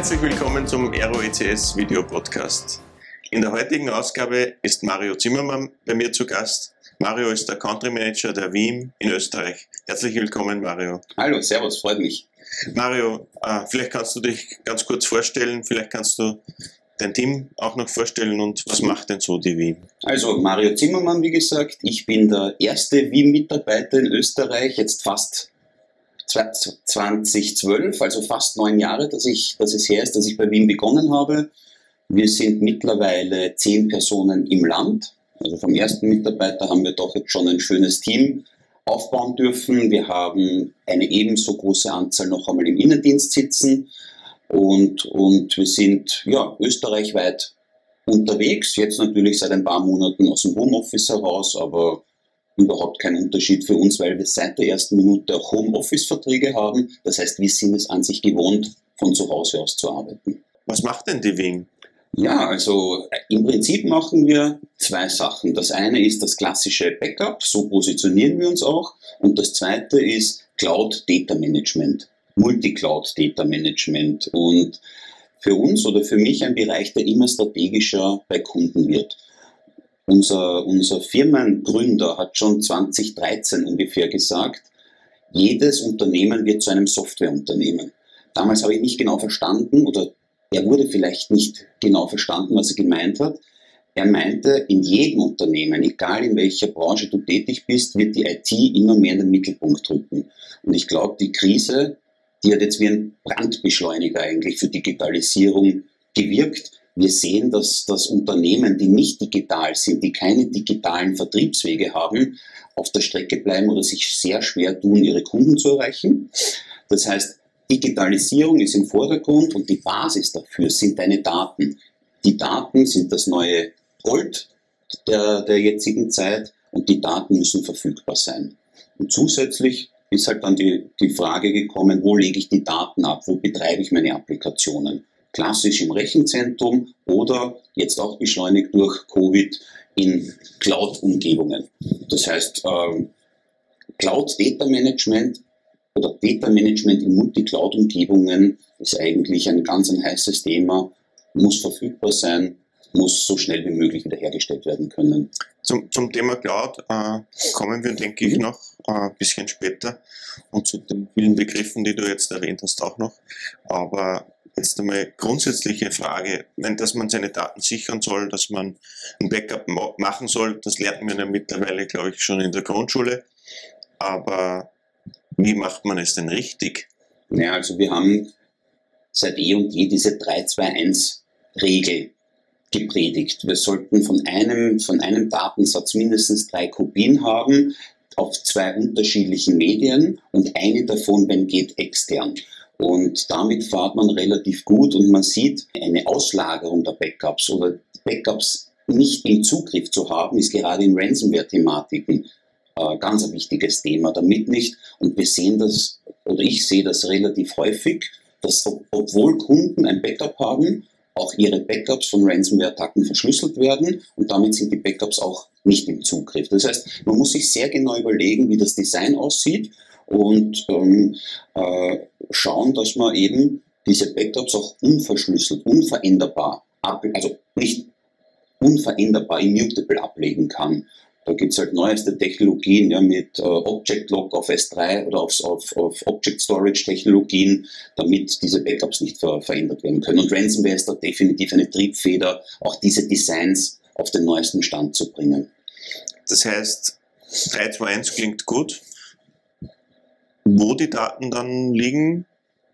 Herzlich willkommen zum Aero ECS Video Podcast. In der heutigen Ausgabe ist Mario Zimmermann bei mir zu Gast. Mario ist der Country Manager der WIM in Österreich. Herzlich willkommen, Mario. Hallo, Servus, freut mich. Mario, äh, vielleicht kannst du dich ganz kurz vorstellen, vielleicht kannst du dein Team auch noch vorstellen und was macht denn so die WIM? Also Mario Zimmermann, wie gesagt, ich bin der erste WIM-Mitarbeiter in Österreich, jetzt fast 2012, also fast neun Jahre, dass, ich, dass es her ist, dass ich bei WIM begonnen habe. Wir sind mittlerweile zehn Personen im Land. Also vom ersten Mitarbeiter haben wir doch jetzt schon ein schönes Team aufbauen dürfen. Wir haben eine ebenso große Anzahl noch einmal im Innendienst sitzen und, und wir sind ja, österreichweit unterwegs. Jetzt natürlich seit ein paar Monaten aus dem Homeoffice heraus, aber überhaupt kein Unterschied für uns, weil wir seit der ersten Minute auch Homeoffice-Verträge haben. Das heißt, wir sind es an sich gewohnt, von zu Hause aus zu arbeiten. Was macht denn die Wing? Ja, also äh, im Prinzip machen wir zwei Sachen. Das eine ist das klassische Backup, so positionieren wir uns auch. Und das zweite ist Cloud Data Management, Multi-Cloud Data Management. Und für uns oder für mich ein Bereich, der immer strategischer bei Kunden wird. Unser, unser Firmengründer hat schon 2013 ungefähr gesagt, jedes Unternehmen wird zu einem Softwareunternehmen. Damals habe ich nicht genau verstanden oder er wurde vielleicht nicht genau verstanden, was er gemeint hat. Er meinte, in jedem Unternehmen, egal in welcher Branche du tätig bist, wird die IT immer mehr in den Mittelpunkt rücken. Und ich glaube, die Krise, die hat jetzt wie ein Brandbeschleuniger eigentlich für Digitalisierung gewirkt. Wir sehen, dass, dass Unternehmen, die nicht digital sind, die keine digitalen Vertriebswege haben, auf der Strecke bleiben oder sich sehr schwer tun, ihre Kunden zu erreichen. Das heißt, Digitalisierung ist im Vordergrund und die Basis dafür sind deine Daten. Die Daten sind das neue Gold der, der jetzigen Zeit und die Daten müssen verfügbar sein. Und zusätzlich ist halt dann die, die Frage gekommen, wo lege ich die Daten ab, wo betreibe ich meine Applikationen. Klassisch im Rechenzentrum oder jetzt auch beschleunigt durch Covid in Cloud-Umgebungen. Das heißt, äh, Cloud Data Management oder Data Management in Multi-Cloud-Umgebungen ist eigentlich ein ganz ein heißes Thema, muss verfügbar sein, muss so schnell wie möglich wiederhergestellt werden können. Zum, zum Thema Cloud äh, kommen wir, denke ich, mhm. noch äh, ein bisschen später und zu den vielen Begriffen, die du jetzt erwähnt hast, auch noch. Aber jetzt einmal grundsätzliche Frage, wenn dass man seine Daten sichern soll, dass man ein Backup machen soll, das lernt man ja mittlerweile, glaube ich, schon in der Grundschule. Aber wie macht man es denn richtig? Ja, also wir haben seit eh und je diese 3-2-1-Regel gepredigt. Wir sollten von einem, von einem Datensatz mindestens drei Kopien haben auf zwei unterschiedlichen Medien und eine davon, wenn geht, extern. Und damit fahrt man relativ gut und man sieht, eine Auslagerung der Backups oder Backups nicht im Zugriff zu haben, ist gerade in Ransomware-Thematiken äh, ganz ein wichtiges Thema. Damit nicht, und wir sehen das, oder ich sehe das relativ häufig, dass obwohl Kunden ein Backup haben, auch ihre Backups von Ransomware-Attacken verschlüsselt werden und damit sind die Backups auch nicht im Zugriff. Das heißt, man muss sich sehr genau überlegen, wie das Design aussieht und ähm, äh, schauen, dass man eben diese Backups auch unverschlüsselt, unveränderbar, also nicht unveränderbar, immutable ablegen kann. Da gibt es halt neueste Technologien ja, mit äh, Object Lock auf S3 oder auf, auf, auf Object Storage Technologien, damit diese Backups nicht ver verändert werden können. Und Ransomware ist da definitiv eine Triebfeder, auch diese Designs auf den neuesten Stand zu bringen. Das heißt, 321 klingt gut. Wo die Daten dann liegen,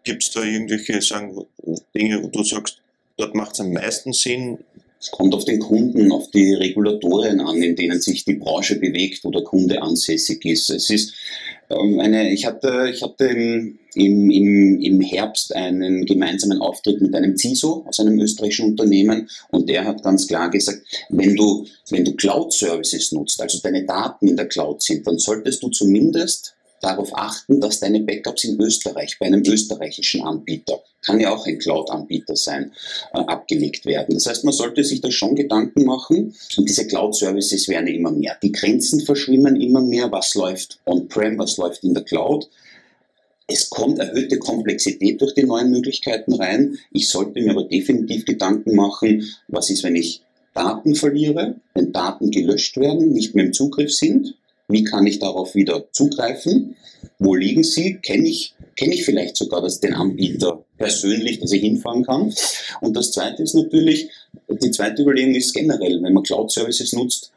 gibt es da irgendwelche sagen, Dinge, wo du sagst, dort macht es am meisten Sinn, es kommt auf den Kunden, auf die Regulatorien an, in denen sich die Branche bewegt, wo der Kunde ansässig ist. Es ist ähm, eine, ich hatte, ich hatte im, im, im, im Herbst einen gemeinsamen Auftritt mit einem CISO aus einem österreichischen Unternehmen und der hat ganz klar gesagt, wenn du, wenn du Cloud-Services nutzt, also deine Daten in der Cloud sind, dann solltest du zumindest darauf achten, dass deine Backups in Österreich, bei einem österreichischen Anbieter, kann ja auch ein Cloud-Anbieter sein, äh, abgelegt werden. Das heißt, man sollte sich da schon Gedanken machen und diese Cloud-Services werden immer mehr. Die Grenzen verschwimmen immer mehr, was läuft on-prem, was läuft in der Cloud. Es kommt erhöhte Komplexität durch die neuen Möglichkeiten rein. Ich sollte mir aber definitiv Gedanken machen, was ist, wenn ich Daten verliere, wenn Daten gelöscht werden, nicht mehr im Zugriff sind, wie kann ich darauf wieder zugreifen? Wo liegen sie? Kenne ich, kenne ich vielleicht sogar das, den Anbieter persönlich, dass ich hinfahren kann? Und das zweite ist natürlich, die zweite Überlegung ist generell, wenn man Cloud-Services nutzt,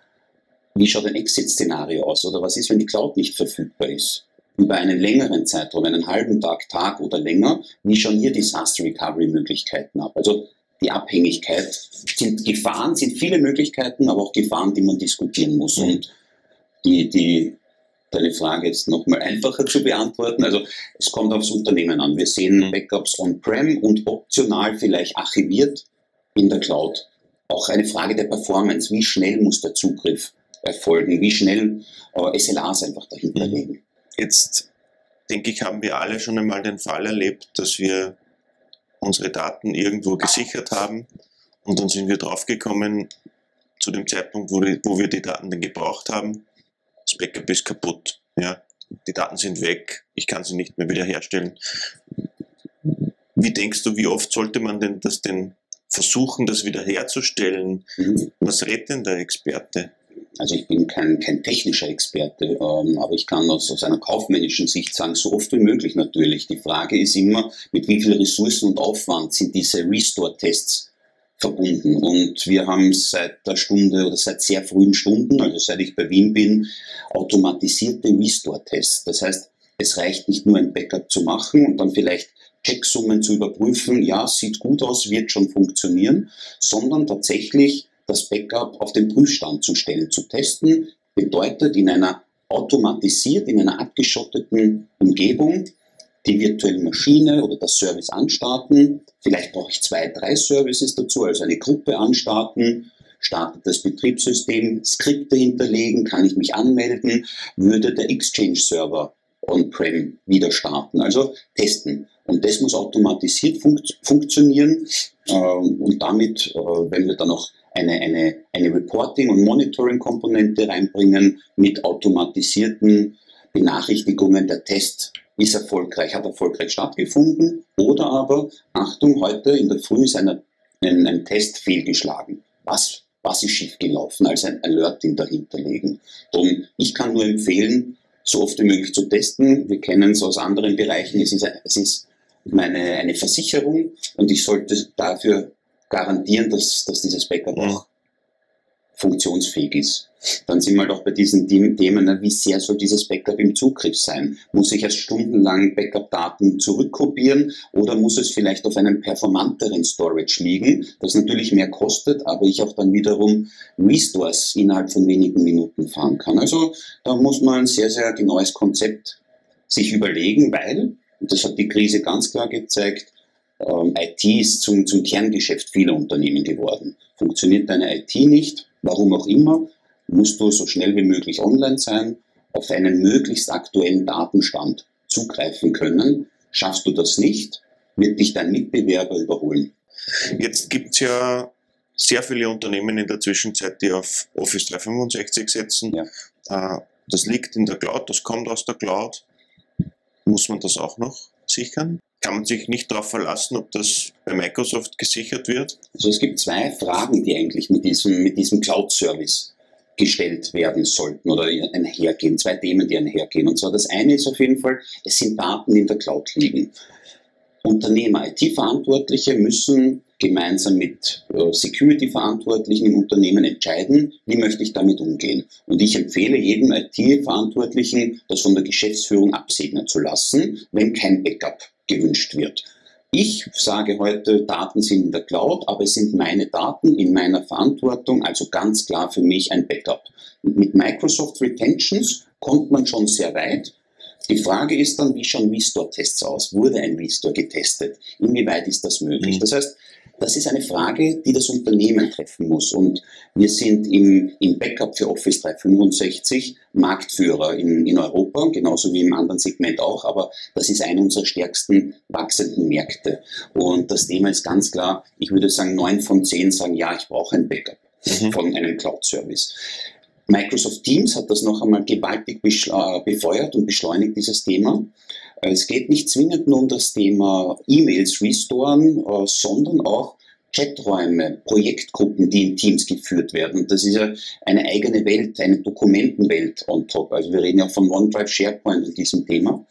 wie schaut ein Exit-Szenario aus? Oder was ist, wenn die Cloud nicht verfügbar ist? Über einen längeren Zeitraum, einen halben Tag, Tag oder länger, wie schauen hier Disaster Recovery-Möglichkeiten ab? Also die Abhängigkeit sind Gefahren, sind viele Möglichkeiten, aber auch Gefahren, die man diskutieren muss. Und die, die, deine Frage jetzt nochmal einfacher zu beantworten. Also es kommt aufs Unternehmen an. Wir sehen mhm. Backups on-prem und optional vielleicht archiviert in der Cloud. Auch eine Frage der Performance. Wie schnell muss der Zugriff erfolgen? Wie schnell äh, SLAs einfach dahinter mhm. legen? Jetzt denke ich, haben wir alle schon einmal den Fall erlebt, dass wir unsere Daten irgendwo gesichert haben und dann sind wir draufgekommen, zu dem Zeitpunkt, wo, die, wo wir die Daten dann gebraucht haben, das Backup ist kaputt. Ja, die Daten sind weg, ich kann sie nicht mehr wiederherstellen. Wie denkst du, wie oft sollte man denn das denn versuchen, das wiederherzustellen? Mhm. Was rät denn der Experte? Also ich bin kein, kein technischer Experte, ähm, aber ich kann aus, aus einer kaufmännischen Sicht sagen, so oft wie möglich natürlich. Die Frage ist immer, mit wie viel Ressourcen und Aufwand sind diese Restore-Tests verbunden. Und wir haben seit der Stunde oder seit sehr frühen Stunden, also seit ich bei Wien bin, automatisierte Restore-Tests. Das heißt, es reicht nicht nur ein Backup zu machen und dann vielleicht Checksummen zu überprüfen, ja, sieht gut aus, wird schon funktionieren, sondern tatsächlich das Backup auf den Prüfstand zu stellen, zu testen, bedeutet in einer automatisiert, in einer abgeschotteten Umgebung die virtuelle Maschine oder das Service anstarten. Vielleicht brauche ich zwei, drei Services dazu, also eine Gruppe anstarten, startet das Betriebssystem, Skripte hinterlegen, kann ich mich anmelden, würde der Exchange-Server on-prem wieder starten, also testen. Und das muss automatisiert fun funktionieren ähm, und damit, äh, wenn wir dann noch eine, eine, eine Reporting- und Monitoring-Komponente reinbringen mit automatisierten Benachrichtigungen der Test ist erfolgreich, hat erfolgreich stattgefunden oder aber, Achtung, heute in der Früh ist eine, ein, ein Test fehlgeschlagen. Was, was ist schiefgelaufen? Also ein Alerting dahinter legen. Ich kann nur empfehlen, so oft wie möglich zu testen. Wir kennen es aus anderen Bereichen. Es ist, es ist meine, eine Versicherung und ich sollte dafür garantieren, dass, dass dieses Backup auch funktionsfähig ist. Dann sind wir halt auch bei diesen Themen, wie sehr soll dieses Backup im Zugriff sein? Muss ich erst stundenlang Backup-Daten zurückkopieren oder muss es vielleicht auf einem performanteren Storage liegen, das natürlich mehr kostet, aber ich auch dann wiederum Restores innerhalb von wenigen Minuten fahren kann? Also da muss man ein sehr, sehr genaues Konzept sich überlegen, weil, und das hat die Krise ganz klar gezeigt, ähm, IT ist zum, zum Kerngeschäft vieler Unternehmen geworden. Funktioniert deine IT nicht, warum auch immer, musst du so schnell wie möglich online sein, auf einen möglichst aktuellen Datenstand zugreifen können. Schaffst du das nicht, wird dich dein Mitbewerber überholen. Jetzt gibt es ja sehr viele Unternehmen in der Zwischenzeit, die auf Office 365 setzen. Ja. Äh, das liegt in der Cloud, das kommt aus der Cloud. Muss man das auch noch sichern? Kann man sich nicht darauf verlassen, ob das bei Microsoft gesichert wird? Also es gibt zwei Fragen, die eigentlich mit diesem, mit diesem Cloud-Service gestellt werden sollten oder einhergehen. Zwei Themen, die einhergehen. Und zwar das eine ist auf jeden Fall, es sind Daten in der Cloud liegen. Unternehmer, IT-Verantwortliche müssen gemeinsam mit äh, Security-Verantwortlichen im Unternehmen entscheiden, wie möchte ich damit umgehen. Und ich empfehle jedem IT-Verantwortlichen, das von der Geschäftsführung absegnen zu lassen, wenn kein Backup gewünscht wird. Ich sage heute, Daten sind in der Cloud, aber es sind meine Daten in meiner Verantwortung, also ganz klar für mich ein Backup. Mit Microsoft Retentions kommt man schon sehr weit. Die Frage ist dann, wie schauen Restore-Tests aus? Wurde ein Restore getestet? Inwieweit ist das möglich? Mhm. Das heißt, Das ist eine Frage, die das Unternehmen treffen muss. Und wir sind im, im Backup für Office 365 Marktführer in, in Europa, genauso wie im anderen Segment auch, aber das ist einer unserer stärksten wachsenden Märkte. Und das Thema ist ganz klar, ich würde sagen, neun von zehn sagen, ja, ich brauche ein Backup mhm. von einem Cloud-Service. Microsoft Teams hat das noch einmal gewaltig befeuert und beschleunigt, dieses Thema. Es geht nicht zwingend nur um das Thema E-Mails restoren, äh, sondern auch Chaträume, Projektgruppen, die in Teams geführt werden. Das ist ja eine eigene Welt, eine Dokumentenwelt on top. Also wir reden ja von OneDrive, SharePoint und diesem Thema.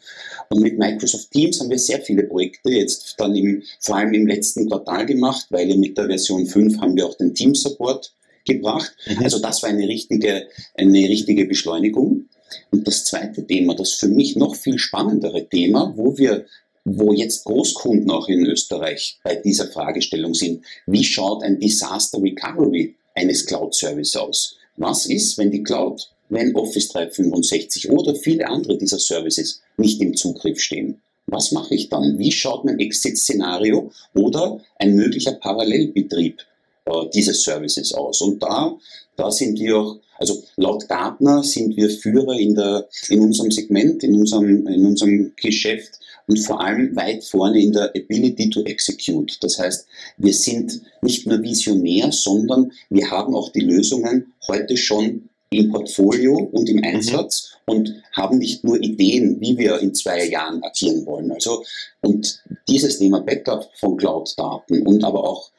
Und mit Microsoft Teams haben wir sehr viele Projekte jetzt dann im, vor allem im letzten Quartal gemacht, weil mit der Version 5 haben wir auch den Team Support gebracht. Mhm. Also das war eine richtige, eine richtige Beschleunigung. Und das zweite Thema, das für mich noch viel spannendere Thema, wo wir wo jetzt Großkunden auch in Österreich bei dieser Fragestellung sind, wie schaut ein Disaster Recovery eines Cloud Service aus? Was ist, wenn die Cloud, wenn Office 365 oder viele andere dieser Services nicht im Zugriff stehen? Was mache ich dann? Wie schaut mein Exit-Szenario oder ein möglicher Parallelbetrieb äh, dieses Services aus. Und da, da sind wir auch, also laut Gartner sind wir Führer in, der, in unserem Segment, in unserem, in unserem Geschäft und vor allem weit vorne in der Ability to Execute. Das heißt, wir sind nicht nur visionär, sondern wir haben auch die Lösungen heute schon im Portfolio und im mhm. Einsatz mhm. und haben nicht nur Ideen, wie wir in zwei Jahren agieren wollen. Also, und dieses Thema Backup von Cloud-Daten und aber auch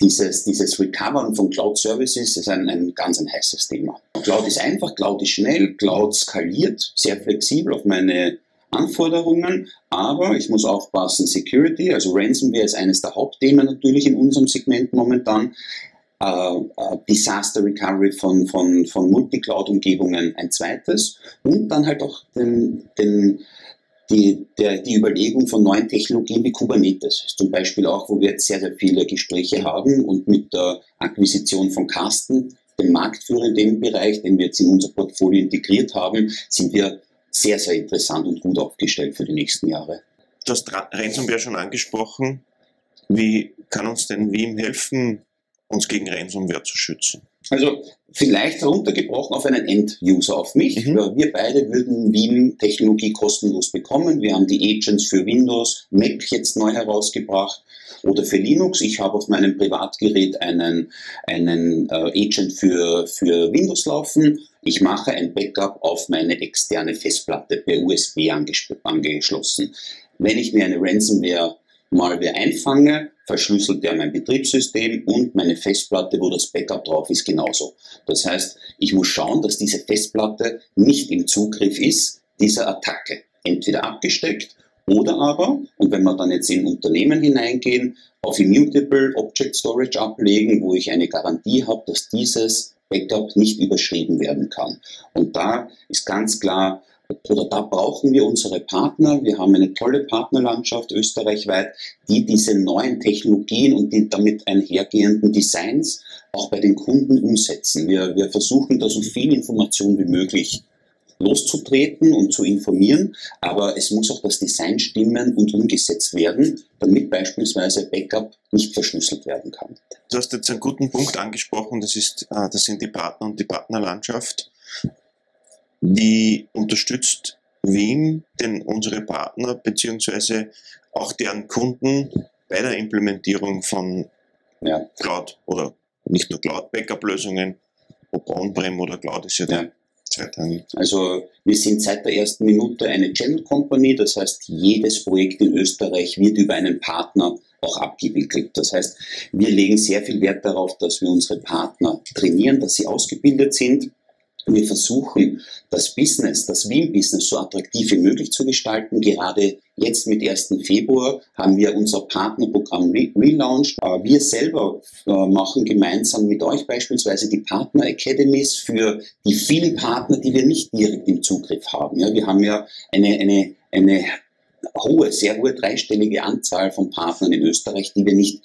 dieses, dieses Recovern von Cloud Services ist ein, ein ganz ein heißes Thema. Cloud ist einfach, Cloud ist schnell, Cloud skaliert, sehr flexibel auf meine Anforderungen, aber ich muss aufpassen, Security, also Ransomware ist eines der Hauptthemen natürlich in unserem Segment momentan. Uh, uh, Disaster Recovery von, von, von Multicloud-Umgebungen ein zweites und dann halt auch den, den die, der, die Überlegung von neuen Technologien wie Kubernetes. Zum Beispiel auch, wo wir jetzt sehr, sehr viele Gespräche haben und mit der Akquisition von Carsten, dem Marktführer in dem Bereich, den wir jetzt in unser Portfolio integriert haben, sind wir sehr, sehr interessant und gut aufgestellt für die nächsten Jahre. Du hast Ransomware schon angesprochen. Wie kann uns denn Wien helfen, uns gegen Ransomware zu schützen? Also vielleicht heruntergebrochen auf einen End-User, auf mich. Mhm. Wir beide würden Veeam-Technologie kostenlos bekommen. Wir haben die Agents für Windows, Mac jetzt neu herausgebracht oder für Linux. Ich habe auf meinem Privatgerät einen, einen äh, Agent für, für Windows laufen. Ich mache ein Backup auf meine externe Festplatte per USB angeschlossen. Wenn ich mir eine Ransomware Malware einfange, verschlüsselt er mein Betriebssystem und meine Festplatte, wo das Backup drauf ist, genauso. Das heißt, ich muss schauen, dass diese Festplatte nicht im Zugriff ist, dieser Attacke. Entweder abgesteckt oder aber, und wenn wir dann jetzt in Unternehmen hineingehen, auf Immutable Object Storage ablegen, wo ich eine Garantie habe, dass dieses Backup nicht überschrieben werden kann. Und da ist ganz klar, oder da brauchen wir unsere Partner. Wir haben eine tolle Partnerlandschaft österreichweit, die diese neuen Technologien und die damit einhergehenden Designs auch bei den Kunden umsetzen. Wir, wir versuchen da so viel Information wie möglich loszutreten und zu informieren, aber es muss auch das Design stimmen und umgesetzt werden, damit beispielsweise Backup nicht verschlüsselt werden kann. Du hast jetzt einen guten Punkt angesprochen, das, ist, äh, das sind die Partner und die Partnerlandschaft. Wie unterstützt Wien denn unsere Partner beziehungsweise auch deren Kunden bei der Implementierung von ja. Cloud oder nicht nur Cloud-Backup-Lösungen, ob On-Prem oder Cloud ist ja, ja. zweitrangig. Also wir sind seit der ersten Minute eine Channel Company, das heißt jedes Projekt in Österreich wird über einen Partner auch abgewickelt. Das heißt, wir legen sehr viel Wert darauf, dass wir unsere Partner trainieren, dass sie ausgebildet sind wir versuchen, das Business, das Wien-Business so attraktiv wie möglich zu gestalten. Gerade jetzt mit 1. Februar haben wir unser Partnerprogramm re relaunched. Äh, wir selber äh, machen gemeinsam mit euch beispielsweise die Partner Academies für die vielen Partner, die wir nicht direkt im Zugriff haben. Wir haben ja eine, eine, eine hohe, sehr hohe dreistellige Anzahl von Partnern in Österreich, die wir nicht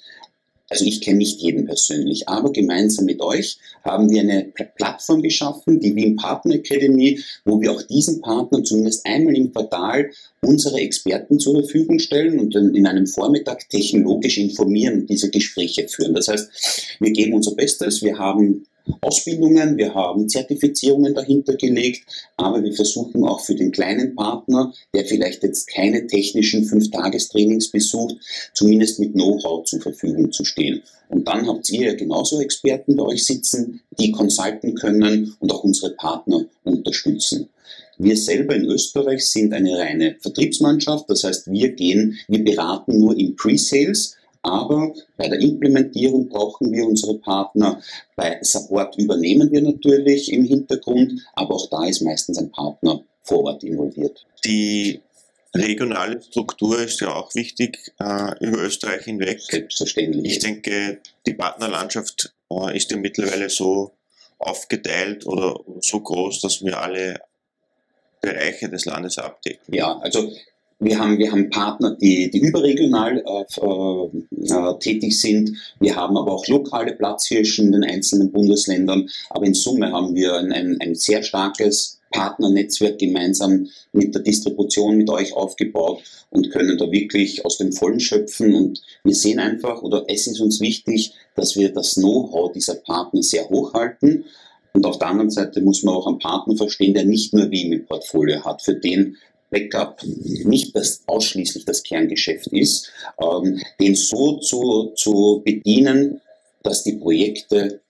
also ich kenne nicht jeden persönlich, aber gemeinsam mit euch haben wir eine Plattform geschaffen, die Wien Partner Academy, wo wir auch diesen Partnern zumindest einmal im Quartal unsere Experten zur Verfügung stellen und dann in einem Vormittag technologisch informieren und diese Gespräche führen. Das heißt, wir geben unser Bestes, wir haben Ausbildungen, wir haben Zertifizierungen dahinter gelegt, aber wir versuchen auch für den kleinen Partner, der vielleicht jetzt keine technischen Fünf-Tagestrainings besucht, zumindest mit Know-how zur Verfügung zu stehen. Und dann habt ihr ja genauso Experten bei euch sitzen, die consulten können und auch unsere Partner unterstützen. Wir selber in Österreich sind eine reine Vertriebsmannschaft, das heißt, wir gehen, wir beraten nur im Pre-Sales, aber bei der Implementierung brauchen wir unsere Partner. Bei Support übernehmen wir natürlich im Hintergrund, aber auch da ist meistens ein Partner vor Ort involviert. Die regionale Struktur ist ja auch wichtig äh, über Österreich hinweg. Selbstverständlich. Ich denke, die Partnerlandschaft äh, ist ja mittlerweile so aufgeteilt oder so groß, dass wir alle Bereiche des Landes abdecken. Ja, also wir haben, wir haben Partner, die, die überregional äh, äh, tätig sind. Wir haben aber auch lokale Platzhirschen in den einzelnen Bundesländern. Aber in Summe haben wir ein, ein, sehr starkes Partnernetzwerk gemeinsam mit der Distribution mit euch aufgebaut und können da wirklich aus dem Vollen schöpfen. Und wir sehen einfach, oder es ist uns wichtig, dass wir das Know-how dieser Partner sehr hochhalten. Und auf der anderen Seite muss man auch einen Partner verstehen, der nicht nur Wien im Portfolio hat, für den Backup nicht das, ausschließlich das Kerngeschäft ist, ähm, den so zu, zu bedienen, dass die Projekte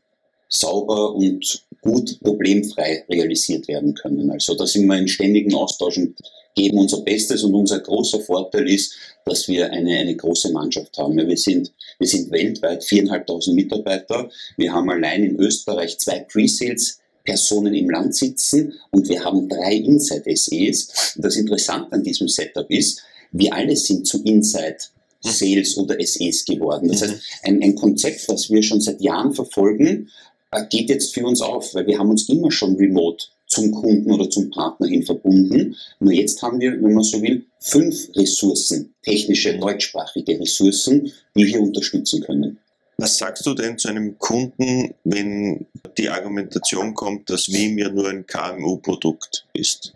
sauber und gut problemfrei realisiert werden können. Also da sind wir in ständigen Austausch und geben unser Bestes und unser großer Vorteil ist, dass wir eine, eine große Mannschaft haben. Wir sind, wir sind weltweit viereinhalbtausend Mitarbeiter. Wir haben allein in Österreich zwei Pre-Sales Personen im Land sitzen und wir haben drei Inside-SEs. Das Interessante an diesem Setup ist, wir alle sind zu Inside Sales oder SEs geworden. Das mhm. heißt, ein, ein Konzept, das wir schon seit Jahren verfolgen, äh, geht jetzt für uns auf, weil wir haben uns immer schon remote zum Kunden oder zum Partner hin verbunden. Nur jetzt haben wir, wenn man so will, fünf Ressourcen, technische, deutschsprachige Ressourcen, die hier unterstützen können. Was sagst du denn zu einem Kunden, wenn die Argumentation kommt, dass Wien ja nur ein KMU-Produkt ist?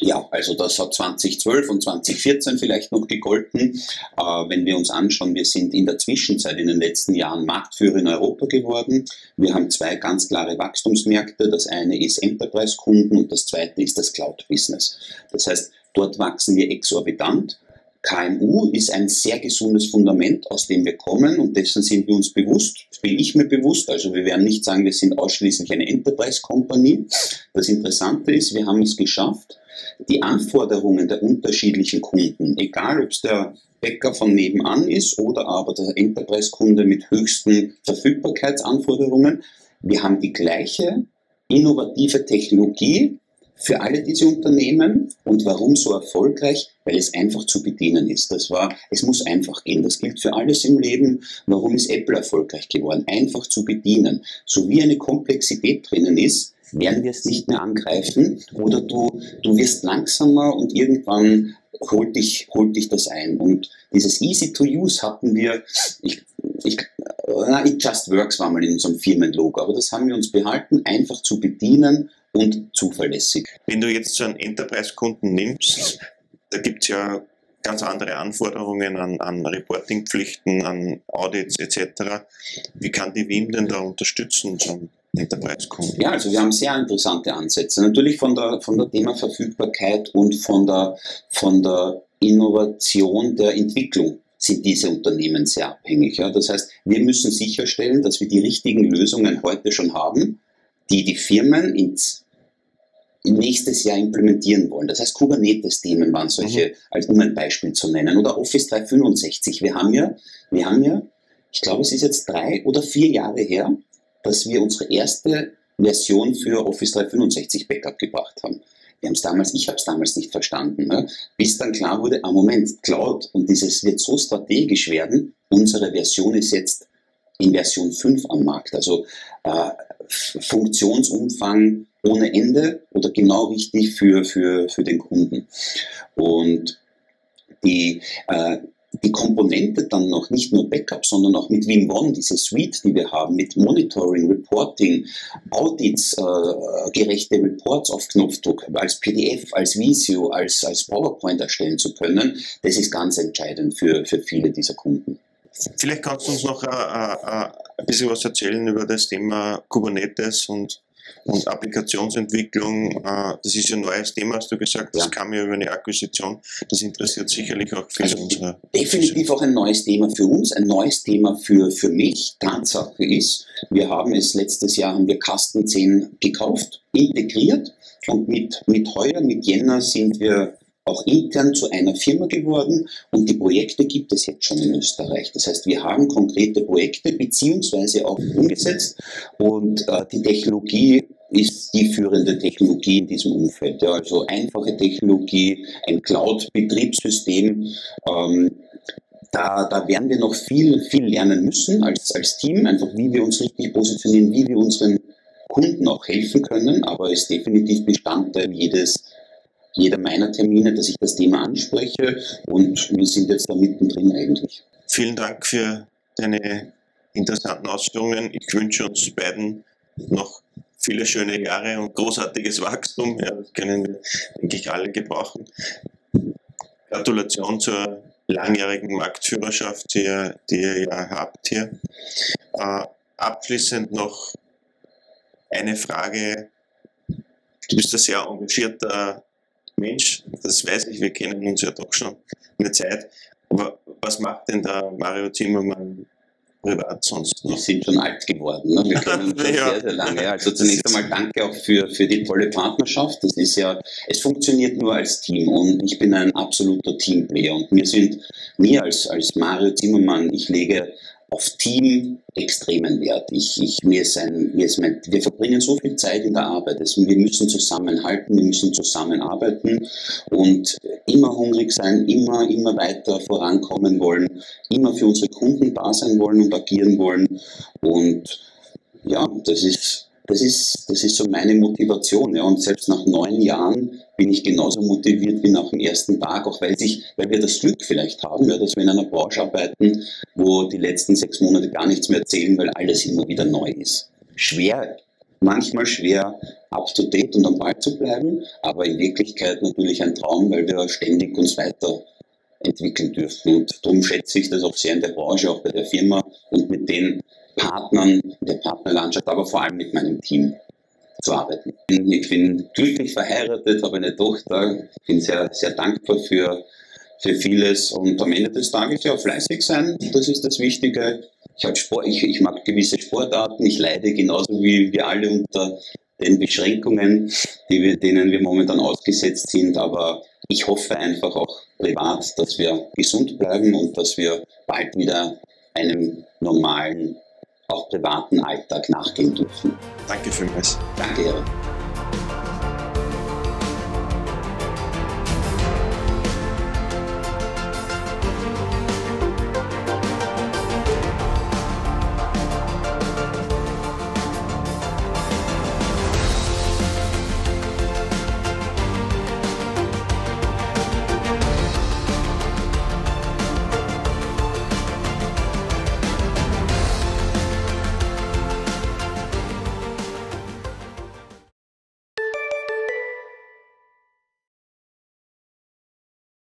Ja, also das hat 2012 und 2014 vielleicht noch gegolten. Äh, wenn wir uns anschauen, wir sind in der Zwischenzeit in den letzten Jahren Marktführer in Europa geworden. Wir haben zwei ganz klare Wachstumsmärkte. Das eine ist Enterprise-Kunden und das zweite ist das Cloud-Business. Das heißt, dort wachsen wir exorbitant. KMU ist ein sehr gesundes Fundament, aus dem wir kommen und dessen sind wir uns bewusst. Das bin ich mir bewusst. Also wir werden nicht sagen, wir sind ausschließlich eine Enterprise Company. Das Interessante ist, wir haben es geschafft, die Anforderungen der unterschiedlichen Kunden, egal ob es der Bäcker von nebenan ist oder aber der Enterprise-Kunde mit höchsten Verfügbarkeitsanforderungen, wir haben die gleiche innovative Technologie für alle diese Unternehmen. Und warum so erfolgreich? Weil es einfach zu bedienen ist. Das war, es muss einfach gehen. Das gilt für alles im Leben. Warum ist Apple erfolgreich geworden? Einfach zu bedienen. So wie eine Komplexität drinnen ist, werden wir es nicht mehr angreifen oder du, du wirst langsamer und irgendwann holt dich, holt dich das ein. Und dieses Easy to Use hatten wir, ich, ich, na, it just works war mal in unserem Firmenlogo, aber das haben wir uns behalten, einfach zu bedienen und zuverlässig. Wenn du jetzt so einen Enterprise-Kunden nimmst, da gibt es ja ganz andere Anforderungen an, an Reportingpflichten, an Audits etc. Wie kann die WIM denn da unterstützen, so? Ja, also wir haben sehr interessante Ansätze. Natürlich von der, von der Thema Verfügbarkeit und von der, von der Innovation der Entwicklung sind diese Unternehmen sehr abhängig. Ja. Das heißt, wir müssen sicherstellen, dass wir die richtigen Lösungen heute schon haben, die die Firmen ins nächstes Jahr implementieren wollen. Das heißt, Kubernetes-Themen waren solche, mhm. als um ein Beispiel zu nennen. Oder Office 365. Wir haben ja, wir haben ja, ich glaube, es ist jetzt drei oder vier Jahre her, dass wir unsere erste Version für Office 365 Backup gebracht haben. Wir haben es damals, ich habe es damals nicht verstanden, ne? bis dann klar wurde, ah Moment, Cloud und dieses wird so strategisch werden, unsere Version ist jetzt in Version 5 am Markt. Also äh, Funktionsumfang ohne Ende oder genau richtig für, für, für den Kunden. Und die, äh, die Komponente dann noch nicht nur Backup, sondern auch mit Wim One, diese Suite, die wir haben, mit Monitoring, Reporting, Audits, äh, gerechte Reports auf Knopfdruck, als PDF, als Visio, als, als PowerPoint erstellen zu können, das ist ganz entscheidend für, für viele dieser Kunden. Vielleicht kannst du uns noch äh, äh, ein bisschen was erzählen über das Thema Kubernetes und und Applikationsentwicklung, äh, das ist ein neues Thema, hast du gesagt, das ja. kam ja über eine Akquisition. Das interessiert sicherlich auch viele also unserer. Definitiv auch ein neues Thema für uns, ein neues Thema für, für mich. Tatsache ist, wir haben es letztes Jahr, haben wir Kasten 10 gekauft, integriert und mit, mit heuer, mit Jänner sind wir auch intern zu einer Firma geworden und die Projekte gibt es jetzt schon in Österreich. Das heißt, wir haben konkrete Projekte beziehungsweise auch umgesetzt und äh, die Technologie ist die führende Technologie in diesem Umfeld. Ja, also einfache Technologie, ein Cloud-Betriebssystem. Ähm, da, da werden wir noch viel, viel lernen müssen als, als Team, einfach wie wir uns richtig positionieren, wie wir unseren Kunden auch helfen können, aber ist definitiv Bestandteil jedes jeder meiner Termine, dass ich das Thema anspreche und wir sind jetzt da mittendrin eigentlich. Vielen Dank für deine interessanten Ausführungen. Ich wünsche uns beiden noch viele schöne Jahre und großartiges Wachstum. Ja, das können wir, denke ich, alle gebrauchen. Gratulation zur langjährigen Marktführerschaft, die ihr, die ihr ja habt hier. Äh, abschließend noch eine Frage. Du bist ein sehr engagierter Mensch, das weiß ich, wir kennen uns ja doch schon eine Zeit. Aber was macht denn der Mario Zimmermann privat sonst noch? Wir sind schon alt geworden, ne? wir kennen uns schon ja. sehr, sehr lange. Also zunächst einmal danke auch für, für die tolle Partnerschaft. Das ist ja, es funktioniert nur als Team und ich bin ein absoluter Teamplayer und wir sind, mir als, als Mario Zimmermann, ich lege auf Team extremen Wert. Ich, ich, mir ist ein, mir ist mein, wir verbringen so viel Zeit in der Arbeit. Also wir müssen zusammenhalten, wir müssen zusammenarbeiten und immer hungrig sein, immer, immer weiter vorankommen wollen, immer für unsere Kunden da sein wollen und agieren wollen. Und ja, das ist das ist, das ist so meine Motivation. Ja. Und selbst nach neun Jahren bin ich genauso motiviert wie nach dem ersten Tag, auch weil, sich, weil wir das Glück vielleicht haben, ja, dass wir in einer Branche arbeiten, wo die letzten sechs Monate gar nichts mehr zählen, weil alles immer wieder neu ist. Schwer, manchmal schwer, up to date und am Ball zu bleiben, aber in Wirklichkeit natürlich ein Traum, weil wir ständig uns weiterentwickeln dürfen. Und darum schätze ich das auch sehr in der Branche, auch bei der Firma und mit den Partnern, der Partnerlandschaft, aber vor allem mit meinem Team zu arbeiten. Ich bin glücklich verheiratet, habe eine Tochter, bin sehr, sehr dankbar für, für vieles und am Ende des Tages ja fleißig sein, das ist das Wichtige. Ich, halt Sport, ich, ich mag gewisse Sportarten, ich leide genauso wie wir alle unter den Beschränkungen, wir, denen wir momentan ausgesetzt sind, aber ich hoffe einfach auch privat, dass wir gesund bleiben und dass wir bald wieder einem normalen auch privaten Alltag nachgehen dürfen. Danke vielmals. Danke, Erik.